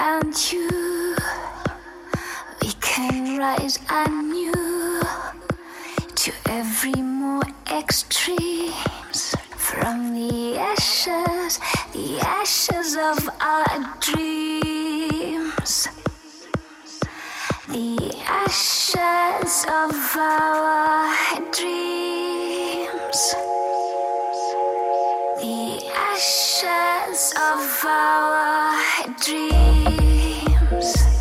and you, we can rise anew to every more extremes from the ashes, the ashes of our dreams, the ashes of our dreams. The ashes of our dreams.